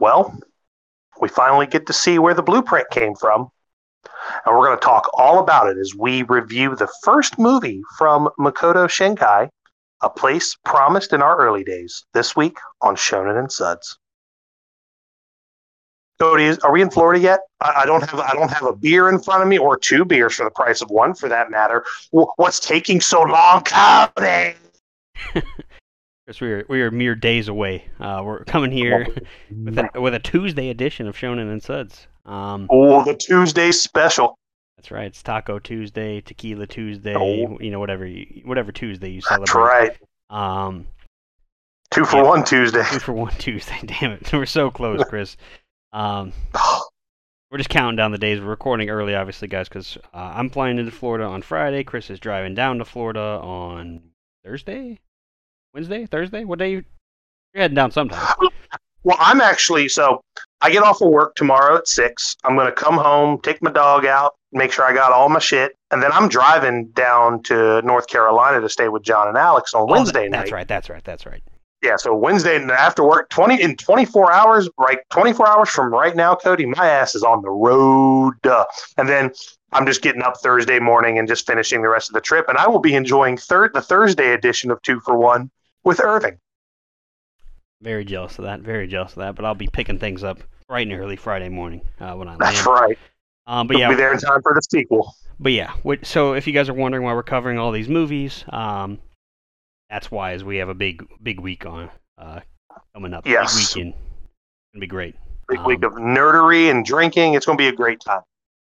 Well, we finally get to see where the blueprint came from. And we're going to talk all about it as we review the first movie from Makoto Shinkai, A Place Promised in Our Early Days, this week on Shonen and Suds. Cody, are we in Florida yet? I, don't have I don't have a beer in front of me, or two beers for the price of one, for that matter. What's taking so long, Cody? Because we are we are mere days away. Uh, we're coming here with a, with a Tuesday edition of Shonen and Suds. Um, oh, the Tuesday special. That's right. It's Taco Tuesday, Tequila Tuesday. Oh. You know, whatever you, whatever Tuesday you celebrate. That's right. Um, two for yeah, one Tuesday. Two for one Tuesday. Damn it, we're so close, Chris. Um, we're just counting down the days. We're recording early, obviously, guys, because uh, I'm flying into Florida on Friday. Chris is driving down to Florida on Thursday, Wednesday, Thursday. What day? You, you're heading down sometime. Well, I'm actually so I get off of work tomorrow at six. I'm going to come home, take my dog out, make sure I got all my shit, and then I'm driving down to North Carolina to stay with John and Alex on oh, Wednesday that, night. That's right. That's right. That's right yeah, so Wednesday after work, twenty in twenty four hours, right? Twenty four hours from right now, Cody, my ass is on the road, uh, and then I'm just getting up Thursday morning and just finishing the rest of the trip, and I will be enjoying third the Thursday edition of Two for One with Irving. Very jealous of that. Very jealous of that. But I'll be picking things up right and early Friday morning uh, when I land. That's right. Um, but You'll yeah, be there in time for the sequel. But yeah, so if you guys are wondering why we're covering all these movies, um, that's why is we have a big big week on uh, coming up. Yes. Big weekend. It's gonna be great. Big um, week of nerdery and drinking. It's gonna be a great time.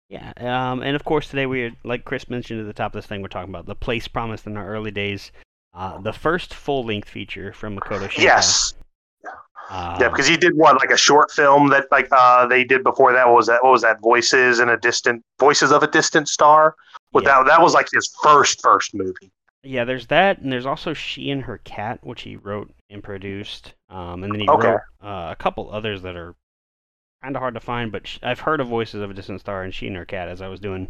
Yeah, um, and of course today we are, like Chris mentioned at the top of this thing, we're talking about the place promised in our early days, uh, the first full length feature from Makoto Shinkai. Yes. Uh, yeah, because he did one like a short film that like uh, they did before that. What was that? What was that? Voices in a distant Voices of a Distant Star. With yeah. that, that was like his first first movie. Yeah, there's that, and there's also She and Her Cat, which he wrote and produced. Um, and then he okay. wrote uh, a couple others that are kind of hard to find, but sh- I've heard of Voices of a Distant Star and She and Her Cat as I was doing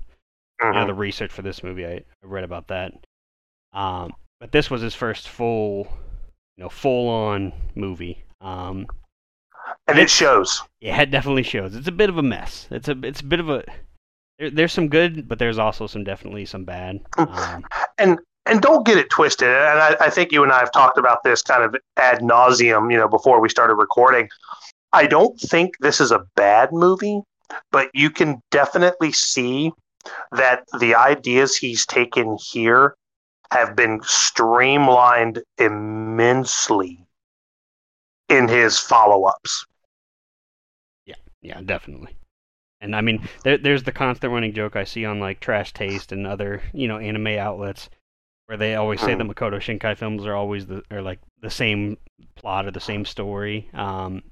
you know, mm-hmm. the research for this movie. I, I read about that. Um, but this was his first full, you know, full-on movie. Um, and it shows. Yeah, it definitely shows. It's a bit of a mess. It's a it's a bit of a there, there's some good, but there's also some definitely some bad. Um, and and don't get it twisted. And I, I, think you and I have talked about this kind of ad nauseum, you know, before we started recording. I don't think this is a bad movie, but you can definitely see that the ideas he's taken here have been streamlined immensely in his follow-ups. Yeah, yeah, definitely. And I mean, there, there's the constant running joke I see on like Trash Taste and other, you know, anime outlets where they always say the mm. Makoto Shinkai films are always the are like the same plot or the same story. Um,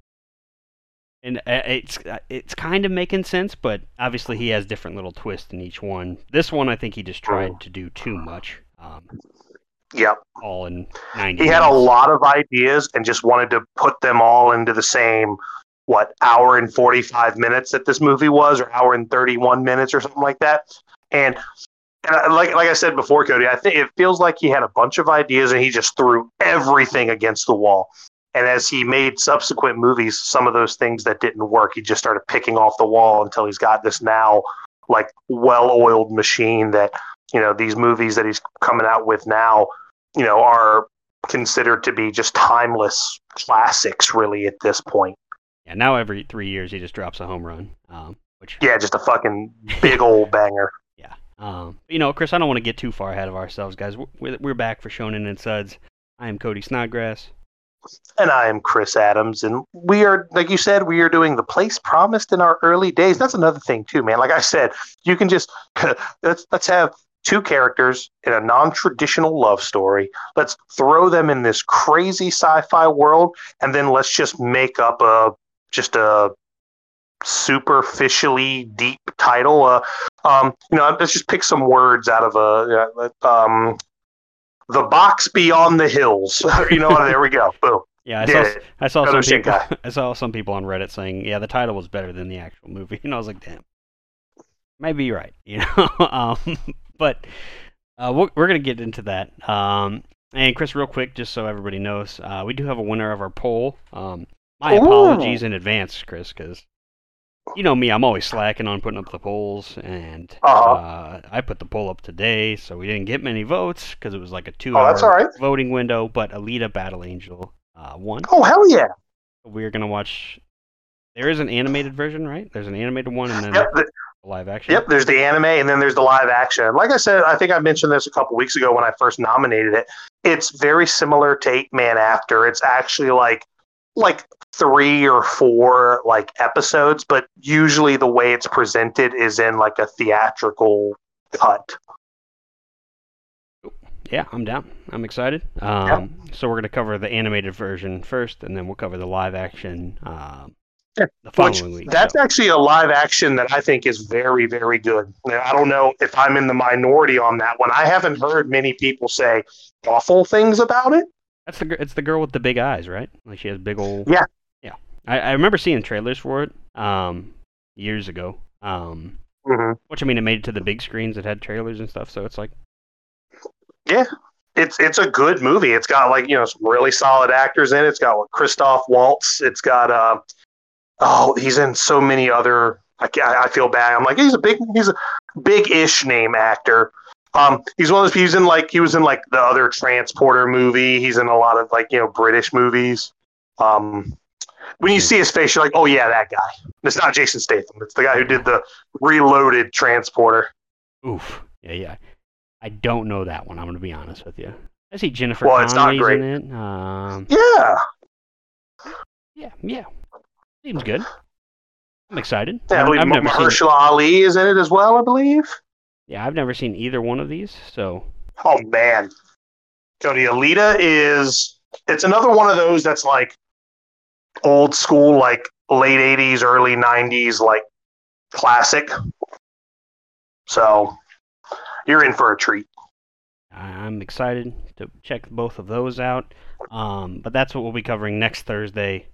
and uh, it's uh, it's kind of making sense, but obviously he has different little twists in each one. This one, I think he just tried mm. to do too much. Um, yep. All in ninety. He minutes. had a lot of ideas and just wanted to put them all into the same what hour and forty five minutes that this movie was, or hour and thirty one minutes, or something like that. And and like like I said before, Cody, I think it feels like he had a bunch of ideas and he just threw everything against the wall. And as he made subsequent movies, some of those things that didn't work, he just started picking off the wall until he's got this now like well-oiled machine that you know these movies that he's coming out with now, you know, are considered to be just timeless classics, really at this point. Yeah, now every three years he just drops a home run. Um, which yeah, just a fucking big old banger. Yeah um, you know, Chris, I don't want to get too far ahead of ourselves, guys. We're, we're back for Shonen and Suds. I am Cody Snodgrass. And I am Chris Adams. And we are, like you said, we are doing the place promised in our early days. That's another thing, too, man. Like I said, you can just, let's, let's have two characters in a non-traditional love story. Let's throw them in this crazy sci-fi world, and then let's just make up a just a superficially deep title. Uh, um, you know, let's just pick some words out of a um, the box beyond the hills. you know, there we go. Boom. Yeah, I saw, I saw some people. I saw some people on Reddit saying, "Yeah, the title was better than the actual movie," and I was like, "Damn, maybe you're right." You know, um, but uh, we're, we're gonna get into that. Um, and Chris, real quick, just so everybody knows, uh, we do have a winner of our poll. Um, My Ooh. apologies in advance, Chris, because you know me, I'm always slacking on putting up the polls, and Uh-huh. uh, I put the poll up today, so we didn't get many votes because it was like a two-hour that's all right. voting window. But Alita: Battle Angel uh, won. Oh, hell yeah. We're gonna watch. There is an animated version, right? There's an animated one, and then Yep, th- a live action. yep. There's the anime, and then there's the live action. Like I said, I think I mentioned this a couple weeks ago when I first nominated it. It's very similar to Eight Man After. It's actually like like three or four like episodes, but usually the way it's presented is in like a theatrical cut. Yeah, I'm down. I'm excited. Um, So we're gonna cover the animated version first, and then we'll cover the live action um, Yeah, the Which week. that's so. actually a live action that I think is very, very good. Now, I don't know if I'm in the minority on that one. I haven't heard many people say awful things about it. That's the it's the girl with the big eyes, right? Like she has big old. Yeah. Yeah. I, I remember seeing trailers for it um, years ago. Um, hmm which I mean, it made it to the big screens. It had trailers and stuff, so it's like yeah. It's it's a good movie. It's got like you know some really solid actors in it. It's got like, Christoph Waltz. It's got uh oh he's in so many other. I I feel bad. I'm like he's a big he's a big ish name actor. Um, he's one of those. He's in like he was in like the other Transporter movie. He's in a lot of like you know British movies. Um, when you see his face, you're like, oh yeah, that guy. It's not Jason Statham. It's the guy who did the Reloaded Transporter. oof. Yeah, yeah. I don't know that one. I'm gonna be honest with you. I see Jennifer Well, Connelly's in it. Um, Yeah, yeah, yeah. Seems good. I'm excited. yeah I I've, believe I've never seen. Ali is in it as well. I believe. Yeah, I've never seen either one of these. So Oh man, Cody Alita is it's another one of those that's like old school, like late '80s, early '90s, like classic. So you're in for a treat. I'm excited to check both of those out. Um, but that's what we'll be covering next Thursday,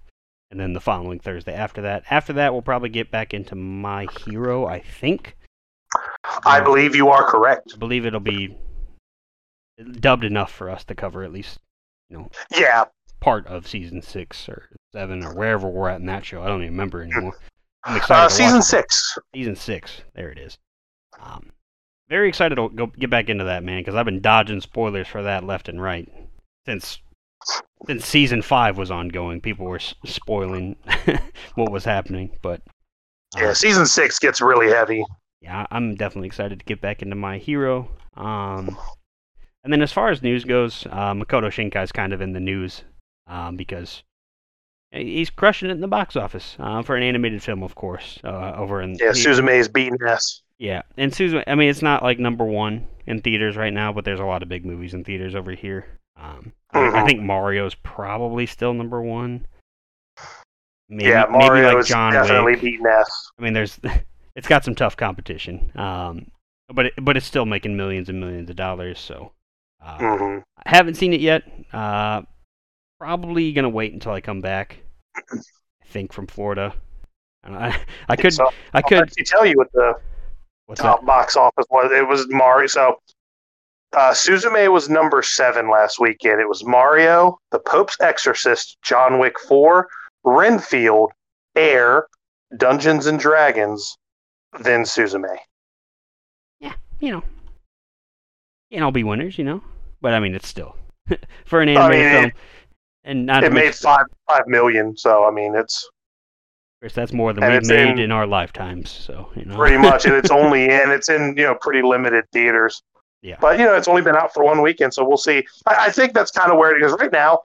and then the following Thursday after that. After that, we'll probably get back into My Hero. I think. I Um, believe you are correct. I believe it'll be dubbed enough for us to cover at least you know. Yeah, part of season six or seven or wherever we're at in that show. I don't even remember anymore. I'm excited. uh, season it. six. Season six. There it is. Um, very excited to go get back into that, man, because I've been dodging spoilers for that left and right since since season five was ongoing. People were s- spoiling what was happening, but uh, Yeah, season six gets really heavy. yeah, I'm definitely excited to get back into my hero. Um, and then as far as news goes, uh, Makoto Shinkai's kind of in the news um, because he's crushing it in the box office uh, for an animated film, of course. Uh, over in Yeah, he- Suzume's beating ass. yeah, and Susan. I mean, it's not like number one in theaters right now, but there's a lot of big movies in theaters over here. Um, I, I think Mario's probably still number one. Maybe, yeah, maybe Mario like is John definitely Wick. beating ass. I mean, there's it's got some tough competition. Um, but it, but it's still making millions and millions of dollars. So uh, hmm I haven't seen it yet. Uh, probably gonna wait until I come back. I think from Florida. I, I could So, I could tell you what the what's that? top box office was. It was Mario. So uh, Suzume was number seven last weekend. It was Mario, The Pope's Exorcist, John Wick 4, Renfield, Air, Dungeons and Dragons, then Suzume. Yeah, you know, and I'll be winners, you know. But I mean, it's still for an I mean, film, it- and not It made five five million. So I mean, it's Chris, that's more than we've made in- in our lifetimes. So you know, pretty much, and it's only in it's in you know pretty limited theaters. Yeah. But you know, it's only been out for one weekend, so we'll see. I, I think that's kind of where it is right now.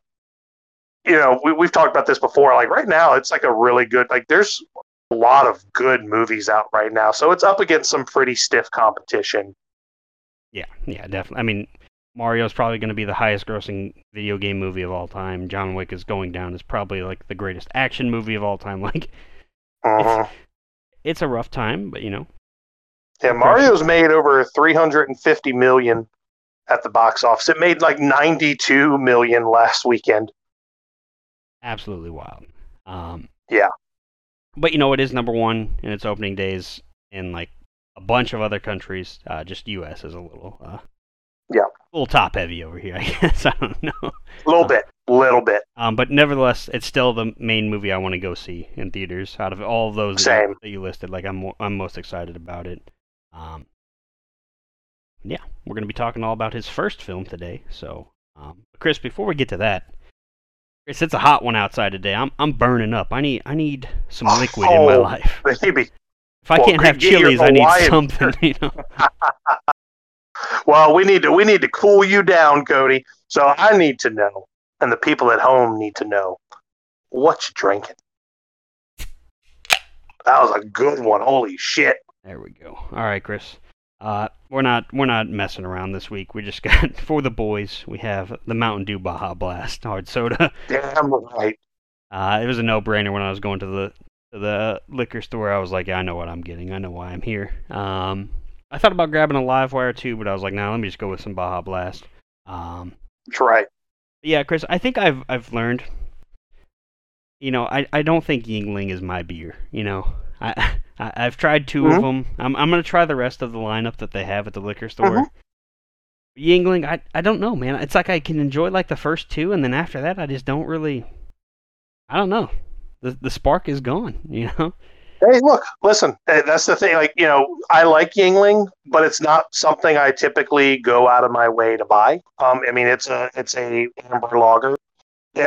You know, we, we've talked about this before. Like right now, it's like a really good. Like there's a lot of good movies out right now, so it's up against some pretty stiff competition. yeah, yeah, definitely. I mean, Mario's probably going to be the highest-grossing video game movie of all time. John Wick is going down as probably like the greatest action movie of all time. Like, Mhm. it's a rough time, but you know, Yeah, Mario's made over 350 million at the box office. It made like 92 million last weekend. absolutely wild. Um, Yeah. But you know, it is number one in its opening days in like a bunch of other countries. Uh, just U.S. is a little. Uh, Yeah. little top heavy over here, I guess. I don't know. A little bit, little bit. Um, but nevertheless, it's still the main movie I want to go see in theaters. Out of all of those that Same. you, that you listed, like I'm I'm most excited about it. Um, yeah, we're gonna be talking all about his first film today. So, um, Chris, before we get to that, Chris, it's a hot one outside today. I'm I'm burning up. I need I need some liquid in my Oh, life. Baby. If I well, can't have chilies, I need something. You know. Well, we need to we need to cool you down, Cody. So I need to know, and the people at home need to know, what you drinking. That was a good one. Holy shit! There we go. All right, Chris. Uh, we're not we're not messing around this week. We just got for the boys. We have the Mountain Dew Baja Blast hard soda. Damn right. Uh, it was a no-brainer when I was going to the to the liquor store. I was like, yeah, I know what I'm getting. I know why I'm here. Um, I thought about grabbing a live wire too, but I was like, nah, let me just go with some Baja Blast. Um, That's right. yeah, Chris, I think I've I've learned. You know, I, I don't think Yuengling is my beer. You know, I, I I've tried 2 of Mhm. them. I'm I'm gonna try the rest of the lineup that they have at the liquor store. Mhm. Yuengling, I I don't know, man. It's like I can enjoy like the first two, and then after that, I just don't really. I don't know. The the spark is gone. You know. Hey, look, listen. eh, That's the thing. Like you know, I like Yuengling, but it's not something I typically go out of my way to buy. Um, I mean, it's a it's a amber lager.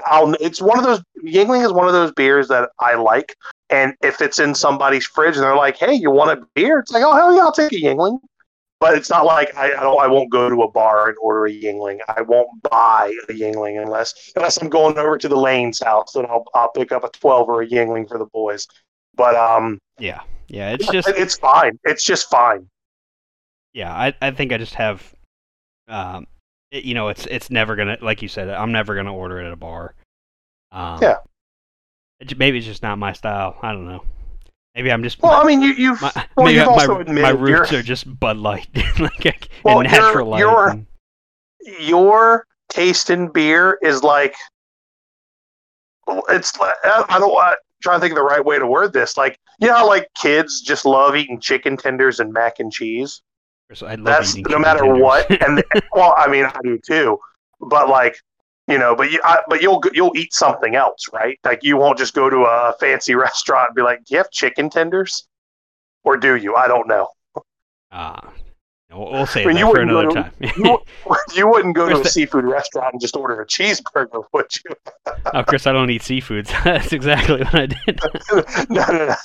I'll. It's one of those. Yuengling is one of those beers that I like, and if it's in somebody's fridge and they're like, "Hey, you want a beer?" It's like, "Oh hell yeah, I'll take a Yuengling." But it's not like I, I don't. I won't go to a bar and order a Yuengling. I won't buy a Yuengling unless unless I'm going over to the Lane's house, then I'll I'll pick up a twelve or a Yuengling for the boys. But um, Yeah. Yeah. It's just it's fine. It's just fine. yeah. I I think I just have. Um, it, you know, it's it's never gonna like you said. I'm never gonna order it at a bar. Um, Yeah. it maybe it's just not my style. I don't know. Maybe I'm just. Well, I mean, you you've my, well, maybe you've my, also my roots are just Bud Light, like Well, and natural light. you're- and- your taste in beer is like it's like- I don't want trying to think of the right way to word this. Like you know how like kids just love eating chicken tenders and mac and cheese. So I love That's no matter tenders. what. And well, I mean, I do too. But like you know, but you I, but you'll you'll eat something else, right? Like you won't just go to a fancy restaurant and be like, "Do you have chicken tenders?" Or do you? I don't know. Ah, we'll, we'll save I mean, that for another go time. You, you wouldn't go to a seafood restaurant and just order a cheeseburger, would you? oh, Chris, I don't eat seafoods. That's exactly what I did. no, no, no.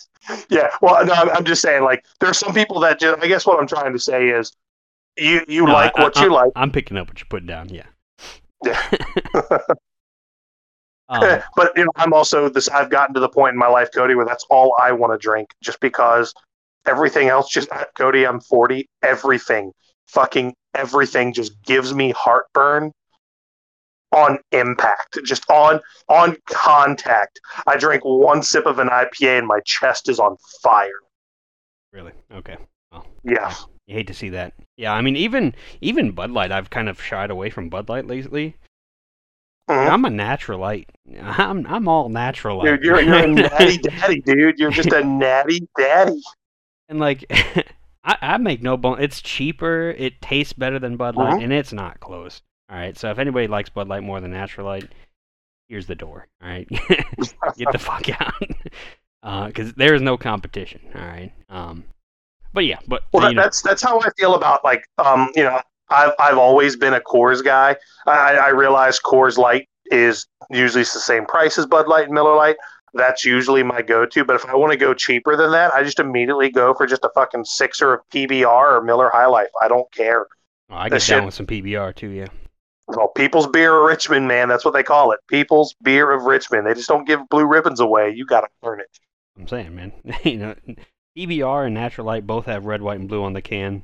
Yeah, well, no, I'm, just saying, like, there are some people that just, I guess what I'm trying to say is you, you No, like I- what I- you like. I'm picking up what you're putting down. Yeah. Yeah. Um, but, you know, I'm also this, I've gotten to the point in my life, Cody, where that's all I want to drink just because everything else just, Cody, I'm 40. Everything, fucking everything just gives me heartburn on impact, just on, on contact. I drink one sip of an IPA and my chest is on fire. really? Okay. Yeah. You hate to see that. Yeah, I mean, even even Bud Light, I've kind of shied away from Bud Light lately. Mhm. I'm a natural light. I'm I'm all natural light. Dude, you're, you're a natty daddy, dude. You're just a natty daddy. and like, I, I make no bone. It's cheaper. It tastes better than Bud Light, Mhm. and it's not close. All right. So if anybody likes Bud Light more than Natural Light, here's the door. All right. Get the fuck out. Because there is no competition. All right. Um. But yeah. But Well, that, that's that's how I feel about like um, you know, I've I've always been a Coors guy. I, I realize Coors Light is usually the same price as Bud Light and Miller Light. That's usually my go-to. But if I want to go cheaper than that, I just immediately go for just a fucking sixer of PBR or Miller High Life. I don't care. oh, I that get shit- down with some PBR too. Yeah. Well, People's Beer of Richmond, man, that's what they call it. People's Beer of Richmond. They just don't give blue ribbons away. You got to earn it. I'm saying, man. you know, PBR and Natural Light both have red, white, and blue on the can.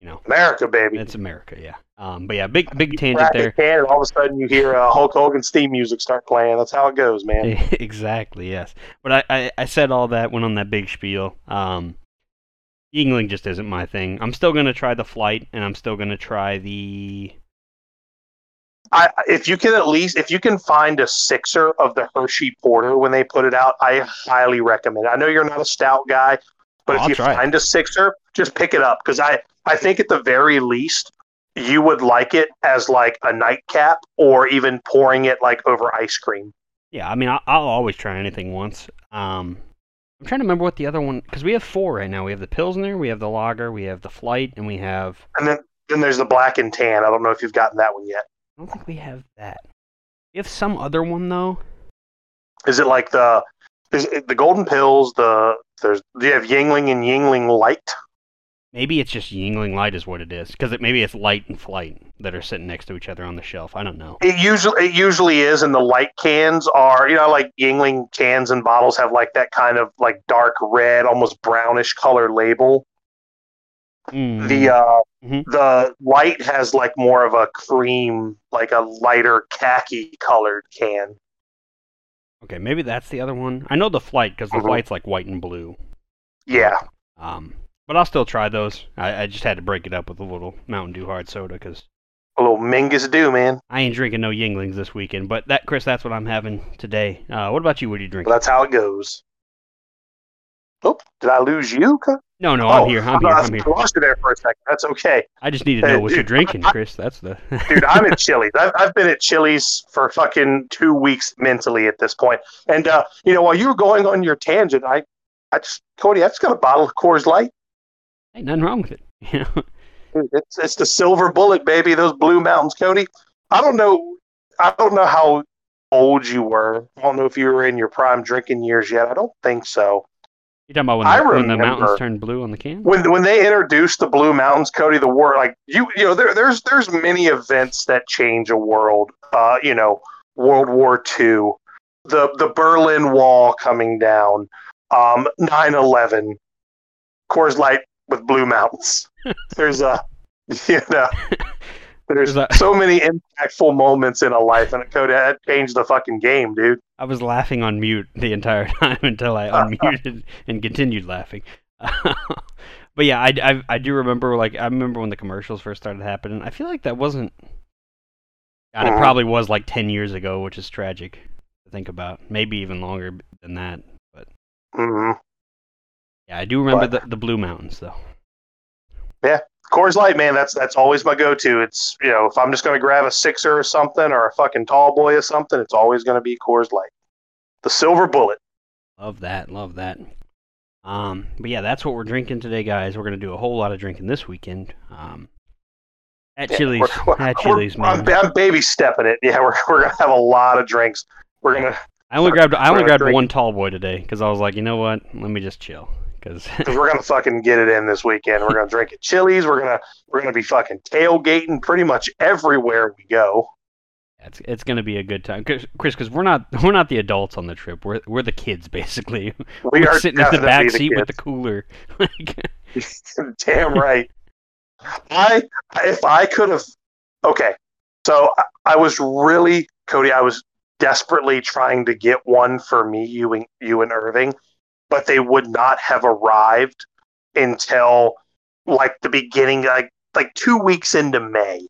You know, America, baby. it's America, yeah. Um, but yeah, big big tangent there. can, and all of a sudden you hear uh, Hulk Hogan's theme music start playing. That's how it goes, man. exactly, yes. But I, I, I said all that, went on that big spiel. Um, Yuengling just isn't my thing. I'm still gonna try the flight, and I'm still gonna try the. I, if you can at least if you can find a sixer of the Hershey Porter when they put it out, I highly recommend. it. I know you're not a stout guy, but Oh, if I'll you try find a sixer, just pick it up because I I think at the very least you would like it as like a nightcap or even pouring it like over ice cream. Yeah, I mean, I'll, I'll always try anything once. Um, I'm trying to remember what the other one because we have four right now. We have the Pilsner, we have the Lager, we have the Flight, and we have. And then then there's the black and tan. I don't know if you've gotten that one yet. I don't think we have that. We have some other one though. Is it like the is it the Golden Pills? The there's do you have Yuengling and Yuengling Light? Maybe it's just Yuengling Light is what it is because it, maybe it's Light and Flight that are sitting next to each other on the shelf. I don't know. It usually it usually is, and the light cans are you know like Yuengling cans and bottles have like that kind of like dark red, almost brownish color label. Mm. The uh, Mhm. the light has like more of a cream, like a lighter khaki colored can. okay, maybe that's the other one. I know the Flight because the Mhm. Flight's like white and blue. Yeah, Um, but I'll still try those. I, I just had to break it up with a little Mountain Dew hard soda because a little Mingus Dew, man. I ain't drinking no Yuenglings this weekend. But that, Chris, that's what I'm having today. Uh, what about you? What are you drinking? That's how it goes. Oh, did I lose you? No, no, oh, I'm here. I'm here. I I'm here. lost you there for a second. That's okay. I just need to know what you're drinking, I- Chris. That's the. dude i'm at chili's I've, I've been at chili's for fucking two weeks mentally at this point. point and uh you know while you were going on your tangent i i just cody i just got a bottle of coors light Ain't nothing wrong with it. You know. Dude, it's, it's the silver bullet baby those blue mountains cody i don't know i don't know how old you were i don't know if you were in your prime drinking years yet i don't think so You talking about when I the, when the mountains turned blue on the can? when when they introduced the Blue Mountains, Cody, the war like you you know there there's there's many events that change a world. Uh, you know, World War II, the the Berlin Wall coming down, um, 9/11, Coors Light with Blue Mountains. There's a you know. There's There's a- so many impactful moments in a life, and Cody that changed the fucking game, dude. I was laughing on mute the entire time until I unmuted and continued laughing. but yeah, I, I, I do remember like I remember when the commercials first started happening. I feel like that wasn't. God, it Mhm. probably was like ten years ago, which is tragic to think about. Maybe even longer than that. But hmm yeah, I do remember But- the the Blue Mountains though. Coors Light, man, that's that's always my go-to. It's you know, if I'm just gonna grab a sixer or something or a fucking tall boy or something, it's always gonna be Coors Light. The silver bullet. Love that, love that. Um, but yeah, that's what we're drinking today, guys. We're gonna do a whole lot of drinking this weekend. Um, at Yeah, Chili's, we're- we're- at Chili's, I'm, man. I'm baby stepping it. Yeah, we're we're gonna have a lot of drinks. We're gonna I only grabbed I only grabbed drinking- one tall boy today because I was like, you know what? Let me just chill. Because we're gonna fucking get it in this weekend. We're gonna drink at Chili's. We're gonna we're gonna be fucking tailgating pretty much everywhere we go. it's it's gonna be a good time, 'Cause- Chris. Because we're not we're not the adults on the trip. We're we're the kids basically. We We're are sitting in the back the seat with the cooler. Damn right. I if I could have okay. So I, I was really Cody. I was desperately trying to get one for me, you and you and Irving, but they would not have arrived until like the beginning, like like two weeks into May.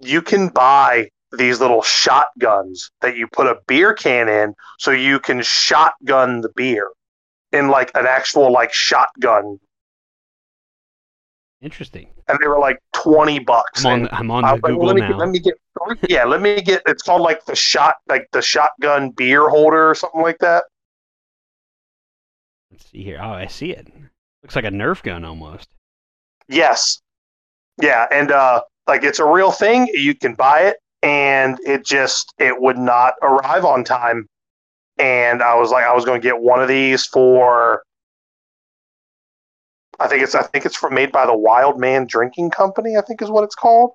You can buy these little shotguns that you put a beer can in, so you can shotgun the beer in like an actual like shotgun interesting. and they were like 20 bucks. I'm on I'm on the was like, Google let me, now. Let me get, yeah, let me get, it's called like the shot, like the shotgun beer holder or something like that. Let's see here. Oh, I see it. Looks like a Nerf gun almost. Yes. Yeah. And, uh, like it's a real thing. You can buy it and it just, it would not arrive on time. And I was like, I was going to get one of these for, I think it's, I think it's from made by the Wild Man Drinking Company, I think is what it's called.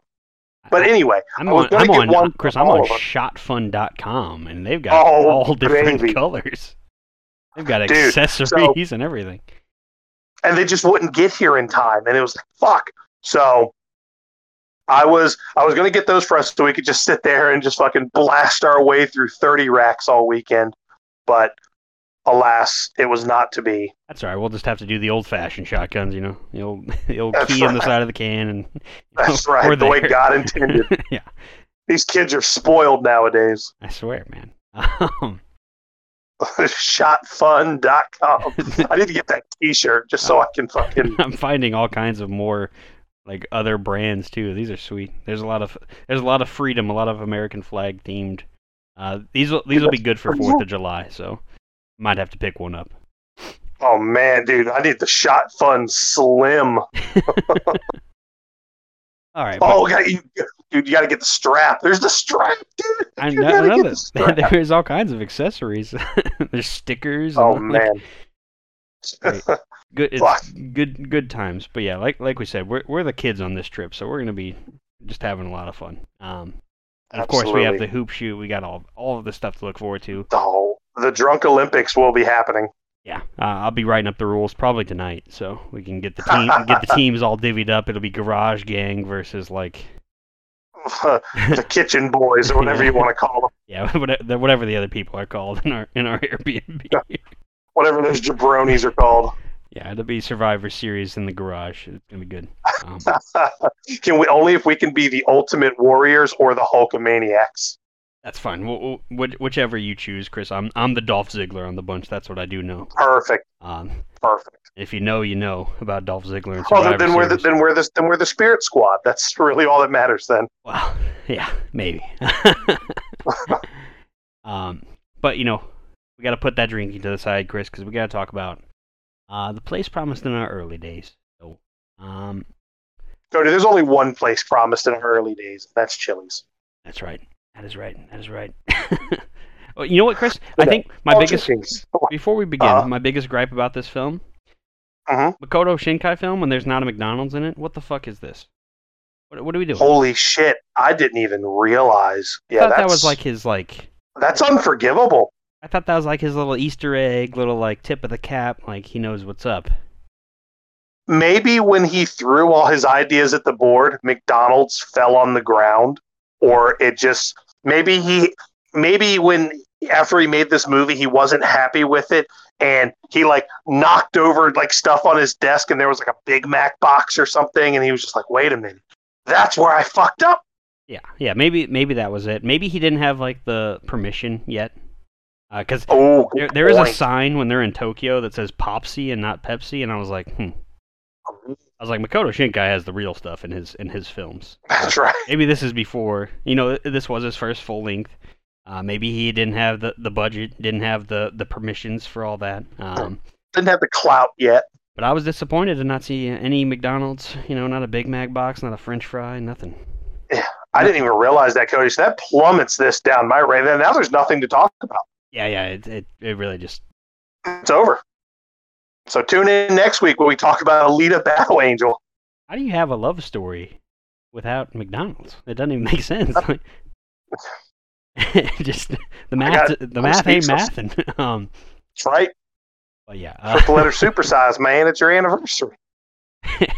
But anyway, I'm I was on, gonna I'm get on one Chris. I'm on shotfun.com and they've got Oh, all different baby. colors. They've got Dude, accessories and everything. and they just wouldn't get here in time and it was like fuck. So i was i was going to get those for us so we could just sit there and just fucking blast our way through 30 racks all weekend but alas it was not to be. That's all right. We'll just have to do the old-fashioned shotguns, you know, the old, the old That's key on the side of the can, and you that's know, right the way god intended. Yeah, these kids are spoiled nowadays. I swear, man. Um, shotfun.com i need to get that t-shirt just so i can fucking I'm finding all kinds of more like other brands too. These are sweet. There's a lot of there's a lot of freedom, a lot of American flag themed. Uh, these will these will be good for Fourth of July, so might have to pick one up. Oh man, dude, I need the shot fun slim. All right. Oh, got you, dude, you got to get the strap. There's the strap, dude. I know, I know the There's all kinds of accessories. There's stickers. Oh man. good good good times. But yeah, like like we said, we're we're the kids on this trip, so we're gonna be just having a lot of fun. Um, and of course we have the hoop shoot. We got all all of the stuff to look forward to. Oh, the drunk Olympics will be happening. Yeah, uh, I'll be writing up the rules probably tonight, so we can get the team get the teams all divvied up. It'll be Garage Gang versus like the kitchen boys, or whatever you want to call them. yeah whatever whatever the other people are called in our in our Airbnb. Whatever those jabronis are called. yeah, it'll be Survivor Series in the garage. It's gonna be good. Um, can we only if we can be the ultimate warriors or the Hulkamaniacs? That's fine. Wh- wh- which- whichever you choose, Chris. I'm I'm the Dolph Ziggler on the bunch. That's what I do know. Perfect. Um, Perfect. if you know, you know about Dolph Ziggler and Survivor then, then we're the then we're the then we're the Spirit Squad. That's really all that matters. Then. Well, yeah, maybe. um, but you know, we got to put that drinking to the side, Chris, because we got to talk about uh, the place promised in our early days. So, um, Cody, there's only one place promised in our early days. That's Chili's. that's right. That is right. That is right. well, you know what, Chris? I think my Oh, biggest before we begin, Uh-huh. my biggest gripe about this film, Mhm. Makoto Shinkai film, when there's not a McDonald's in it. What the fuck is this? What, what are we doing? Holy shit! I didn't even realize. I Yeah, thought that's that was like his like. that's unforgivable. I thought that was like his little Easter egg, little like tip of the cap, like he knows what's up. Maybe when he threw all his ideas at the board, McDonald's fell on the ground, or it just maybe he maybe when after he made this movie he wasn't happy with it and he like knocked over like stuff on his desk and there was like a Big Mac box or something and he was just like, wait a minute, that's where I fucked up. Yeah, yeah, maybe maybe that was it. Maybe he didn't have like the permission yet, because Oh, there there is a sign when they're in Tokyo that says Popsy and not Pepsi, and I was like, hmm. I was like, Makoto Shinkai has the real stuff in his in his films. That's right. Maybe this is before, you know, this was his first full length. Uh, maybe he didn't have the, the budget, didn't have the, the permissions for all that. Um, Didn't have the clout yet. but I was disappointed to not see any McDonald's, you know, not a Big Mac box, not a French fry, nothing. Yeah, I didn't even realize that, Cody. So that plummets this down my rate. Now there's nothing to talk about. Yeah, yeah, it, it, it really just It's over. So tune in next week when we talk about Alita Battle Angel. How do you have a love story without McDonald's? It doesn't even make sense. Just the math, got- the I'm math ain't mathing. um, That's right. but yeah, uh, Triple letter supersize, man. It's your anniversary.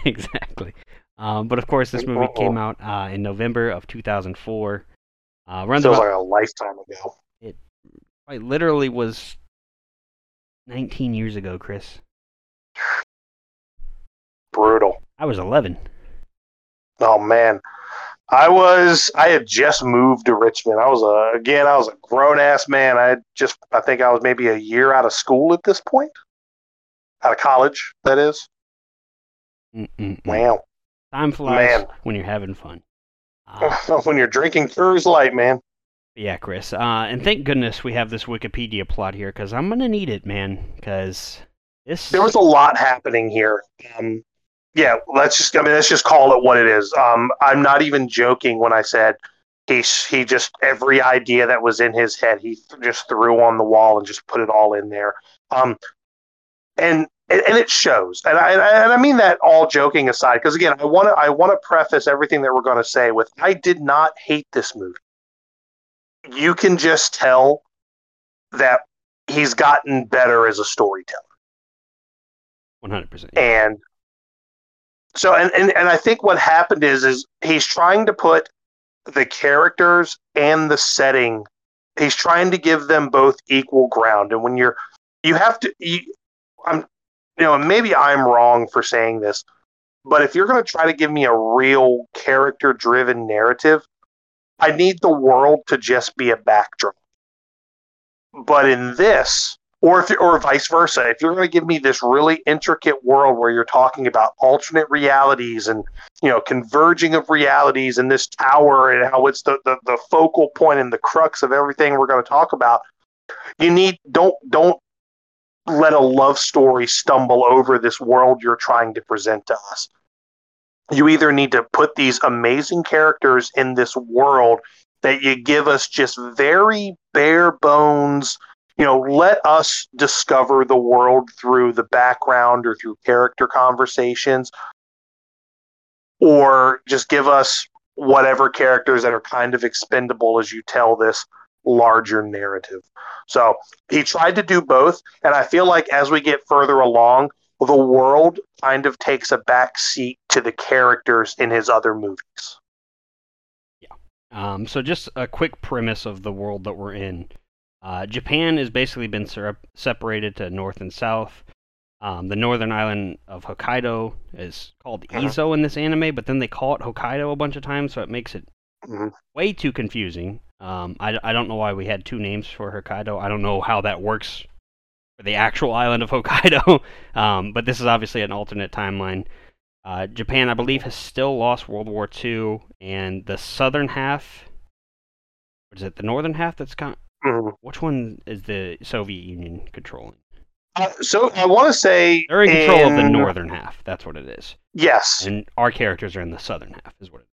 exactly. Um, but of course, this movie came out uh, in November of 2004. Uh, runs Feels like a lifetime ago. It quite literally was 19 years ago, Chris. Brutal. I was 11. Oh man. I was I had just moved to Richmond. I was a again, I was a grown ass man. I had just I think I was maybe a year out of school at this point. Out of college, that is. Mm-mm-mm. Wow. Time flies Man. when you're having fun. Uh, when you're drinking Coors Light, man. Yeah, Chris. Uh, and thank goodness we have this Wikipedia plot here because I'm gonna need it, man. Because this. there was a lot happening here. Um, yeah, let's just I mean let's just call it what it is. Um, I'm not even joking when I said he he just every idea that was in his head he th- just threw on the wall and just put it all in there. Um, and and it shows, and I and I mean that all joking aside, because again, I want to I want to preface everything that we're going to say with I did not hate this movie. You can just tell that he's gotten better as a storyteller. 100%. and so and, and and i think what happened is is he's trying to put the characters and the setting he's trying to give them both equal ground and when you're you have to you, i'm you know maybe i'm wrong for saying this but if you're going to try to give me a real character driven narrative i need the world to just be a backdrop but in this or if or vice versa. If you're going to give me this really intricate world where you're talking about alternate realities and you know converging of realities and this tower and how it's the, the, the focal point and the crux of everything we're going to talk about, you need don't don't let a love story stumble over this world you're trying to present to us. You either need to put these amazing characters in this world that you give us just very bare bones you know, let us discover the world through the background or through character conversations, or just give us whatever characters that are kind of expendable as you tell this larger narrative. So he tried to do both, and I feel like as we get further along, the world kind of takes a back seat to the characters in his other movies. Yeah. Um, so just a quick premise of the world that we're in. Uh, Japan has basically been ser- separated to north and south. Um, the northern island of Hokkaido is called uh-huh. Ezo in this anime, but then they call it Hokkaido a bunch of times, so it makes it mm-hmm. way too confusing. Um, I, I don't know why we had two names for Hokkaido. I don't know how that works for the actual island of Hokkaido, um, but this is obviously an alternate timeline. Uh, Japan, I believe, has still lost World War II, and the southern half, what is it, the northern half that's kind of, Mm-hmm. Which one is the Soviet Union controlling? Uh, so I want to say they're in control in... of the northern half. That's what it is. Yes, and our characters are in the southern half. Is what it is.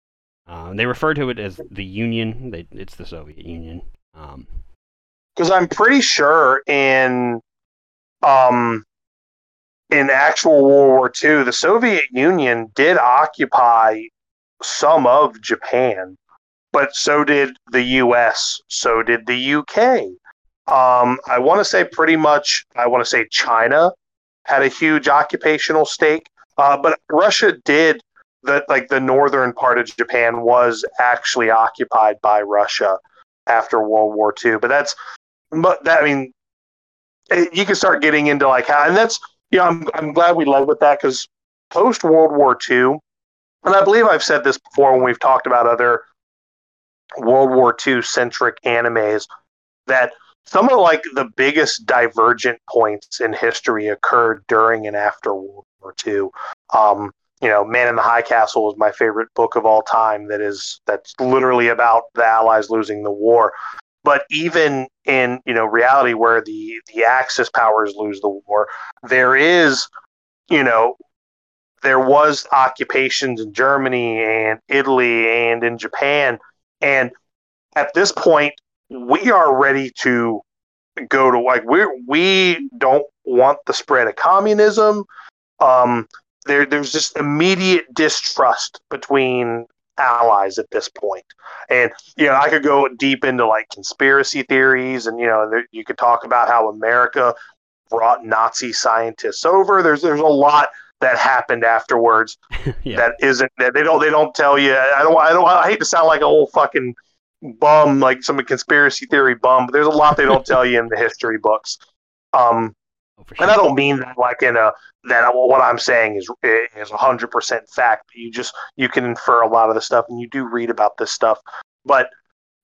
Uh, they refer to it as the Union. They, it's the Soviet Union. Because um, I'm pretty sure in um in actual World War II, the Soviet Union did occupy some of Japan but so did the US, so did the UK. Um, I want to say pretty much, I want to say China had a huge occupational stake, uh, but Russia did that. Like the northern part of Japan was actually occupied by Russia after World War II. But that's, but that I mean, it, you can start getting into like how, and that's you know, I'm I'm glad we led with that because post World War II, and I believe I've said this before when we've talked about other World War II centric animes that some of like the biggest divergent points in history occurred during and after World War II. Um, you know, Man in the High Castle is my favorite book of all time. That is that's literally about the Allies losing the war. But even in you know reality, where the the Axis powers lose the war, there is you know there was occupations in Germany and Italy and in Japan and at this point, we are ready to go to like we we don't want the spread of communism. Um, there there's just immediate distrust between allies at this point. And you know, I could go deep into like conspiracy theories, and you know, there, you could talk about how America brought Nazi scientists over. There's there's a lot that happened afterwards yeah. that isn't that they don't they don't tell you. I don't I don't I hate to sound like a whole fucking bum like some conspiracy theory bum, but there's a lot they don't tell you in the history books. Um, oh, sure. and I don't mean that like in a that what I'm saying is is hundred percent fact. but You just you can infer a lot of the stuff, and you do read about this stuff. But